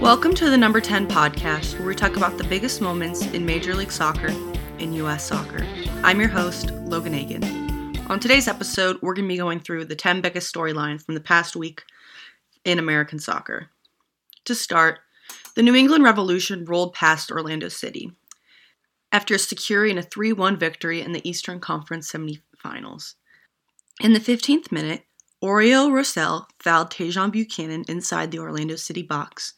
Welcome to the Number 10 podcast, where we talk about the biggest moments in Major League Soccer and U.S. soccer. I'm your host, Logan Agin. On today's episode, we're going to be going through the 10 biggest storylines from the past week in American soccer. To start, the New England Revolution rolled past Orlando City after securing a 3 1 victory in the Eastern Conference semifinals. In the 15th minute, Oriol Rosell fouled Tajon Buchanan inside the Orlando City box,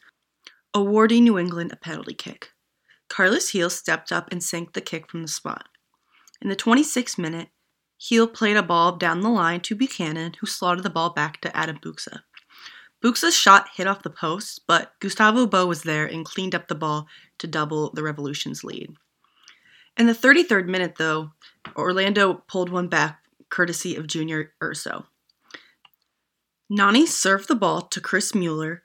awarding New England a penalty kick. Carlos Gil stepped up and sank the kick from the spot. In the 26th minute, Gil played a ball down the line to Buchanan, who slotted the ball back to Adam Buksa. Buksa's shot hit off the post, but Gustavo Bou was there and cleaned up the ball to double the Revolution's lead. In the 33rd minute, though, Orlando pulled one back courtesy of Junior Urso. Nani served the ball to Chris Mueller.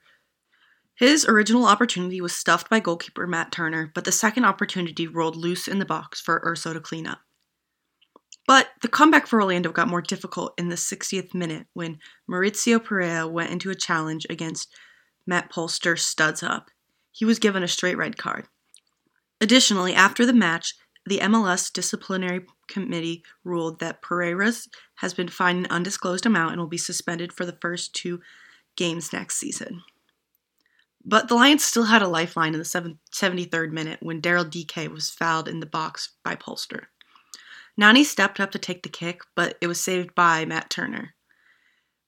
His original opportunity was stuffed by goalkeeper Matt Turner, but the second opportunity rolled loose in the box for Urso to clean up. But the comeback for Orlando got more difficult in the 60th minute when Mauricio Pereira went into a challenge against Matt Polster studs up. He was given a straight red card. Additionally, after the match, the MLS disciplinary committee ruled that Pereira's has been fined an undisclosed amount and will be suspended for the first two games next season. But the Lions still had a lifeline in the 73rd minute when Daryl Dike was fouled in the box by Polster. Nani stepped up to take the kick, but it was saved by Matt Turner.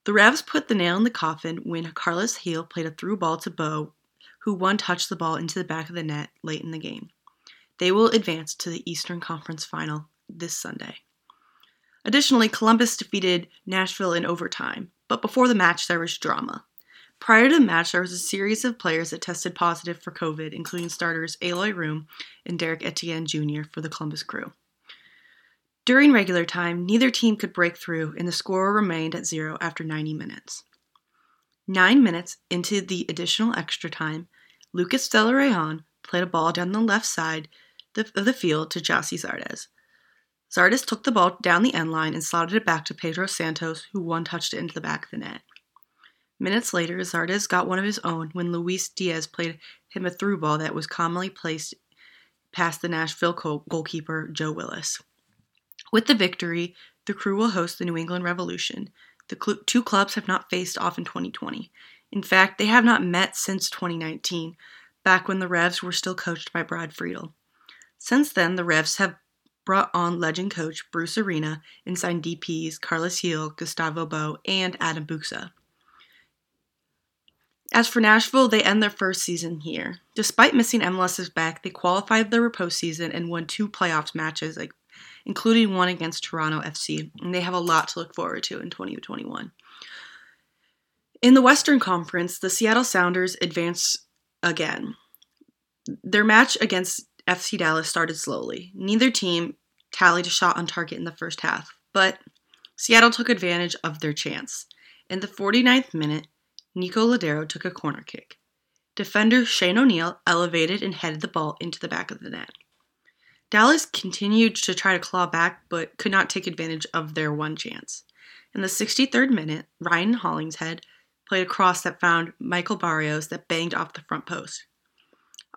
The Revs put the nail in the coffin when Carlos Gil played a through ball to Bou, who one touched the ball into the back of the net late in the game. They will advance to the Eastern Conference Final this Sunday. Additionally, Columbus defeated Nashville in overtime, but before the match, there was drama. Prior to the match, there was a series of players that tested positive for COVID, including starters Eloy Room and Derek Etienne Jr. for the Columbus crew. During regular time, neither team could break through, and the score remained at zero after 90 minutes. Nine minutes into the additional extra time, Lucas Zelarayán played a ball down the left side of the field to Gyasi Zardes. Zardes took the ball down the end line and slotted it back to Pedro Santos, who one touched it into the back of the net. Minutes later, Zardes got one of his own when Luis Diaz played him a through ball that was calmly placed past the Nashville goalkeeper Joe Willis. With the victory, the crew will host the New England Revolution. The two clubs have not faced off in 2020. In fact, they have not met since 2019, back when the Revs were still coached by Brad Friedel. Since then, the Revs have brought on legend coach Bruce Arena and signed DPs Carlos Gil, Gustavo Bou, and Adam Buksa. As for Nashville, they end their first season here. Despite missing MLS's back, they qualified their postseason and won two playoffs matches, like, including one against Toronto FC, and they have a lot to look forward to in 2021. In the Western Conference, the Seattle Sounders advance again. Their match against FC Dallas started slowly. Neither team tallied a shot on target in the first half, but Seattle took advantage of their chance. In the 49th minute, Nico Lodeiro took a corner kick. Defender Shane O'Neill elevated and headed the ball into the back of the net. Dallas continued to try to claw back, but could not take advantage of their one chance. In the 63rd minute, Ryan Hollingshead played a cross that found Michael Barrios that banged off the front post.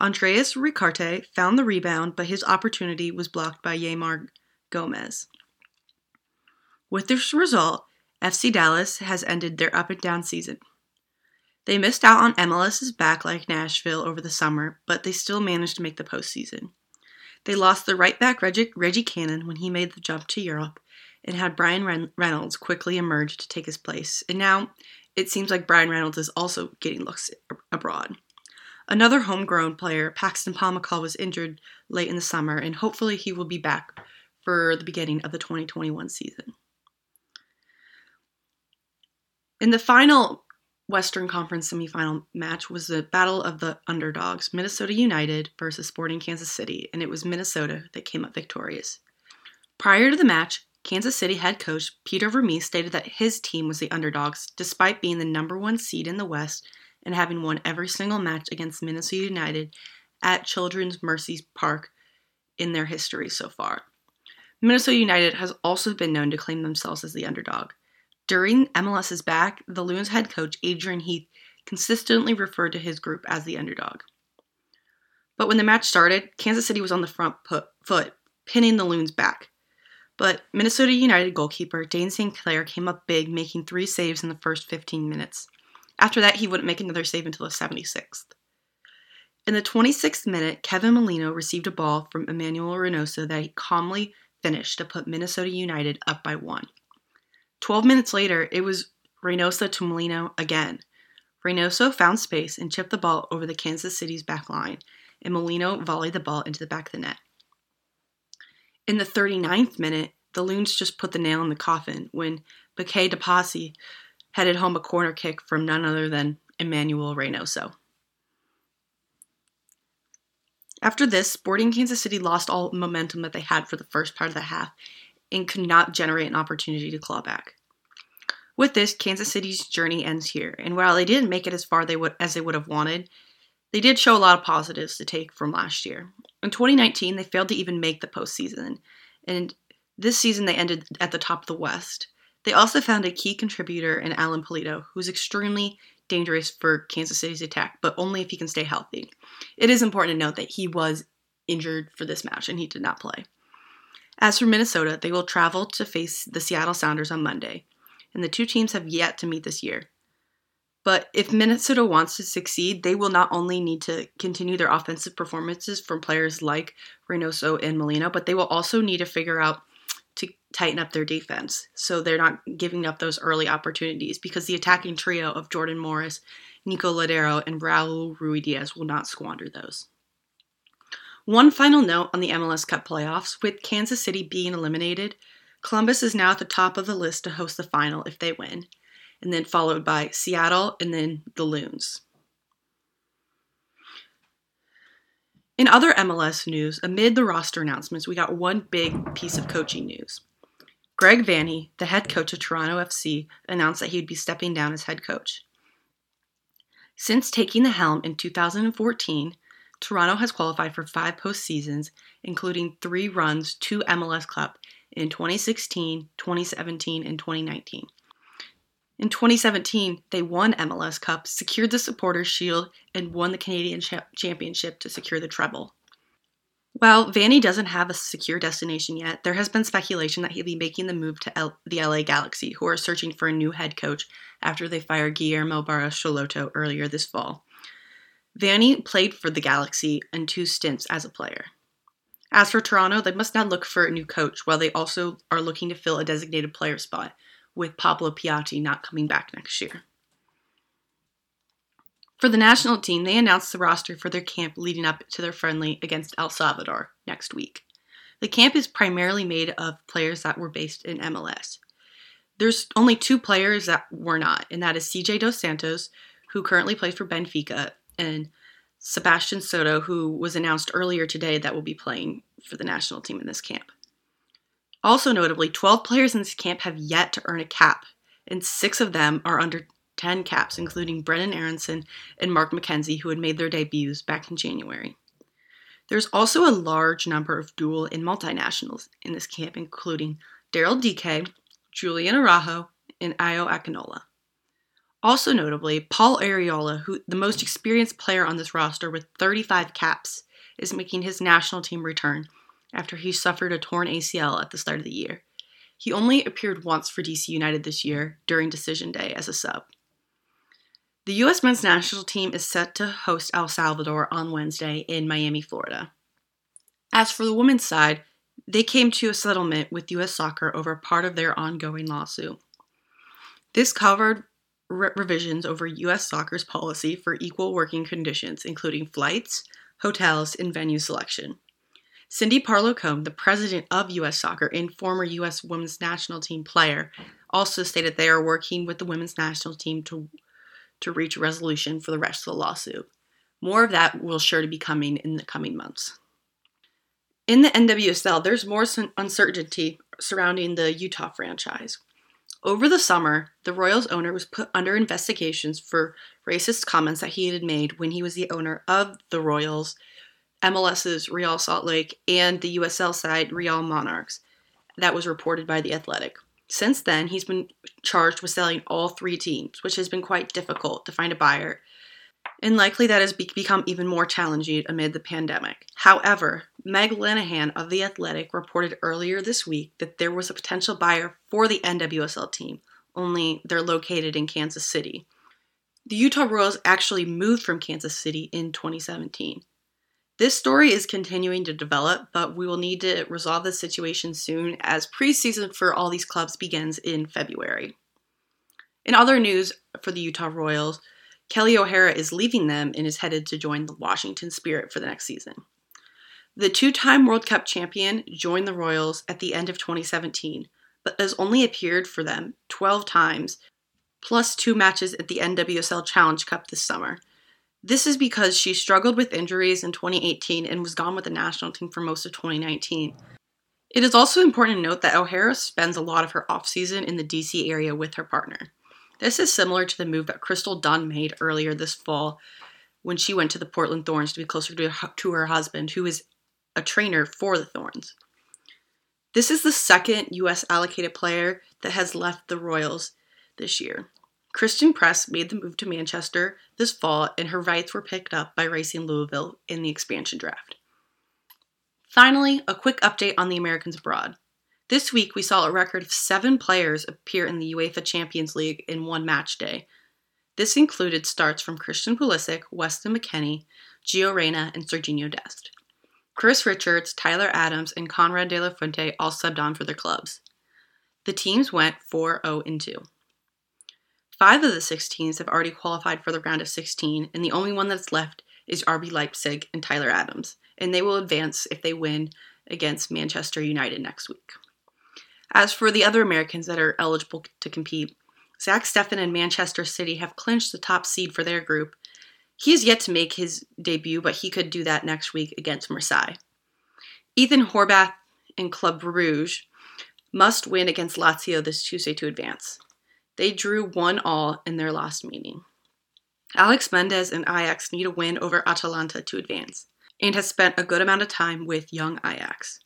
Andreas Ricaurte found the rebound, but his opportunity was blocked by Yeimar Gomez. With this result, FC Dallas has ended their up and down season. They missed out on MLS's back like Nashville over the summer, but they still managed to make the postseason. They lost the right back Reggie, Reggie Cannon when he made the jump to Europe and had Bryan Reynolds quickly emerge to take his place. And now it seems like Bryan Reynolds is also getting looks abroad. Another homegrown player, Paxton Pomykal, was injured late in the summer, and hopefully he will be back for the beginning of the 2021 season. In the final Western Conference semifinal match was the battle of the underdogs, Minnesota United versus Sporting Kansas City, and it was Minnesota that came up victorious. Prior to the match, Kansas City head coach Peter Vermes stated that his team was the underdogs, despite being the number one seed in the West and having won every single match against Minnesota United at Children's Mercy Park in their history so far. Minnesota United has also been known to claim themselves as the underdog. During MLS's back, the Loons head coach Adrian Heath consistently referred to his group as the underdog. But when the match started, Kansas City was on the front foot, pinning the Loons back. But Minnesota United goalkeeper Dane St. Clair came up big, making three saves in the first 15 minutes. After that, he wouldn't make another save until the 76th. In the 26th minute, Kevin Molino received a ball from Emmanuel Reynoso that he calmly finished to put Minnesota United up by one. 12 minutes later, it was Reynoso to Molino again. Reynoso found space and chipped the ball over the Kansas City's back line, and Molino volleyed the ball into the back of the net. In the 39th minute, the Loons just put the nail in the coffin when Bakaye Dibassy headed home a corner kick from none other than Emmanuel Reynoso. After this, Sporting Kansas City lost all momentum that they had for the first part of the half and could not generate an opportunity to claw back. With this, Kansas City's journey ends here, and while they didn't make it as far they would, as they would have wanted, they did show a lot of positives to take from last year. In 2019, they failed to even make the postseason, and this season they ended at the top of the West. They also found a key contributor in Alan Pulido, who's extremely dangerous for Kansas City's attack, but only if he can stay healthy. It is important to note that he was injured for this match and he did not play. As for Minnesota, they will travel to face the Seattle Sounders on Monday, and the two teams have yet to meet this year. But if Minnesota wants to succeed, they will not only need to continue their offensive performances from players like Reynoso and Molina, but they will also need to figure out to tighten up their defense so they're not giving up those early opportunities because the attacking trio of Jordan Morris, Nico Lodeiro, and Raul Ruidiaz will not squander those. One final note on the MLS Cup playoffs with Kansas City being eliminated, Columbus is now at the top of the list to host the final if they win and then followed by Seattle and then the Loons. In other MLS news, amid the roster announcements, we got one big piece of coaching news. Greg Vanney, the head coach of Toronto FC, announced that he would be stepping down as head coach. Since taking the helm in 2014, Toronto has qualified for five postseasons, including three runs to MLS Cup in 2016, 2017, and 2019. In 2017, they won MLS Cup, secured the Supporters Shield, and won the Canadian Championship to secure the treble. While Vanney doesn't have a secure destination yet, there has been speculation that he'll be making the move to L- the LA Galaxy, who are searching for a new head coach after they fired Guillermo Barros Schelotto earlier this fall. Vanney played for the Galaxy in two stints as a player. As for Toronto, they must now look for a new coach, while they also are looking to fill a designated player spot, with Pablo Piatti not coming back next year. For the national team, they announced the roster for their camp leading up to their friendly against El Salvador next week. The camp is primarily made of players that were based in MLS. There's only two players that were not, and that is CJ Dos Santos, who currently plays for Benfica, and Sebastian Soto, who was announced earlier today that will be playing for the national team in this camp. Also notably, 12 players in this camp have yet to earn a cap, and six of them are under 10 caps, including Brenden Aaronson and Mark McKenzie, who had made their debuts back in January. There's also a large number of dual and multinationals in this camp, including Daryl Dike, Julian Araujo, and Ayo Akinola. Also notably, Paul Arriola, who the most experienced player on this roster with 35 caps, is making his national team return after he suffered a torn ACL at the start of the year. He only appeared once for DC United this year during decision day as a sub. The U.S. men's national team is set to host El Salvador on Wednesday in Miami, Florida. As for the women's side, they came to a settlement with U.S. Soccer over part of their ongoing lawsuit. This covered re- revisions over U.S. Soccer's policy for equal working conditions, including flights, hotels, and venue selection. Cindy Parlow Cone, the president of U.S. Soccer and former U.S. women's national team player, also stated they are working with the women's national team to, to reach a resolution for the rest of the lawsuit. More of that will sure to be coming in the coming months. In the NWSL, there's more uncertainty surrounding the Utah franchise. Over the summer, the Royals owner was put under investigations for racist comments that he had made when he was the owner of the Royals MLS's Real Salt Lake and the USL side Real Monarchs. That was reported by The Athletic. Since then, he's been charged with selling all three teams, which has been quite difficult to find a buyer, and likely that has be- become even more challenging amid the pandemic. However, Meg Linehan of The Athletic reported earlier this week that there was a potential buyer for the NWSL team, only they're located in Kansas City. The Utah Royals actually moved from Kansas City in 2017. This story is continuing to develop, but we will need to resolve this situation soon as preseason for all these clubs begins in February. In other news for the Utah Royals, Kelly O'Hara is leaving them and is headed to join the Washington Spirit for the next season. The two time World Cup champion joined the Royals at the end of 2017, but has only appeared for them 12 times, plus two matches at the NWSL Challenge Cup this summer. This is because she struggled with injuries in 2018 and was gone with the national team for most of 2019. It is also important to note that O'Hara spends a lot of her offseason in the DC area with her partner. This is similar to the move that Crystal Dunn made earlier this fall when she went to the Portland Thorns to be closer to, to her husband, who is a trainer for the Thorns. This is the second U.S. allocated player that has left the Royals this year. Christen Press made the move to Manchester this fall, and her rights were picked up by Racing Louisville in the expansion draft. Finally, a quick update on the Americans abroad. This week, we saw a record of seven players appear in the UEFA Champions League in one match day. This included starts from Christian Pulisic, Weston McKennie, Gio Reyna, and Serginho Dest. Chris Richards, Tyler Adams, and Konrad De La Fuente all subbed on for their clubs. The teams went 4 0 2. Five of the six teams have already qualified for the round of 16, and the only one that's left is RB Leipzig and Tyler Adams, and they will advance if they win against Manchester United next week. As for the other Americans that are eligible to compete, Zach Steffen and Manchester City have clinched the top seed for their group. He is yet to make his debut, but he could do that next week against Marseille. Ethan Horvath and Club Brugge must win against Lazio this Tuesday to advance. They drew one all in their last meeting. Alex Mendez and Ajax need a win over Atalanta to advance, and has spent a good amount of time with young Ajax.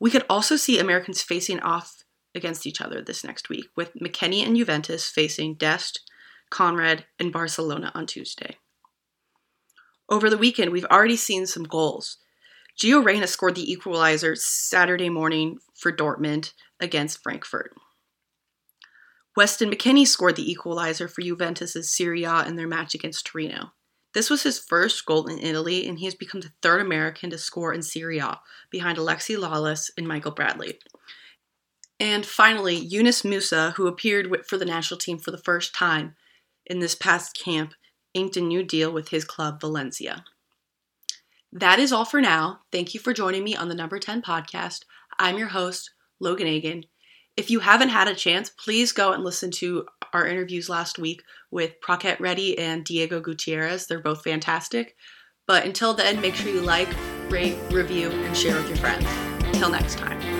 We could also see Americans facing off against each other this next week, with McKennie and Juventus facing Dest, Konrad, and Barcelona on Tuesday. Over the weekend, we've already seen some goals. Gio Reyna scored the equalizer Saturday morning for Dortmund against Frankfurt. Weston McKennie scored the equalizer for Juventus' Serie A in their match against Torino. This was his first goal in Italy, and he has become the third American to score in Serie A, behind Alexi Lalas and Michael Bradley. And finally, Yunus Musah, who appeared for the national team for the first time in this past camp, inked a new deal with his club, Valencia. That is all for now. Thank you for joining me on the Number 10 podcast. I'm your host, Logan Agin. If you haven't had a chance, please go and listen to our interviews last week with Praket Reddy and Diego Gutierrez. They're both fantastic. But until then, make sure you like, rate, review, and share with your friends. Until next time.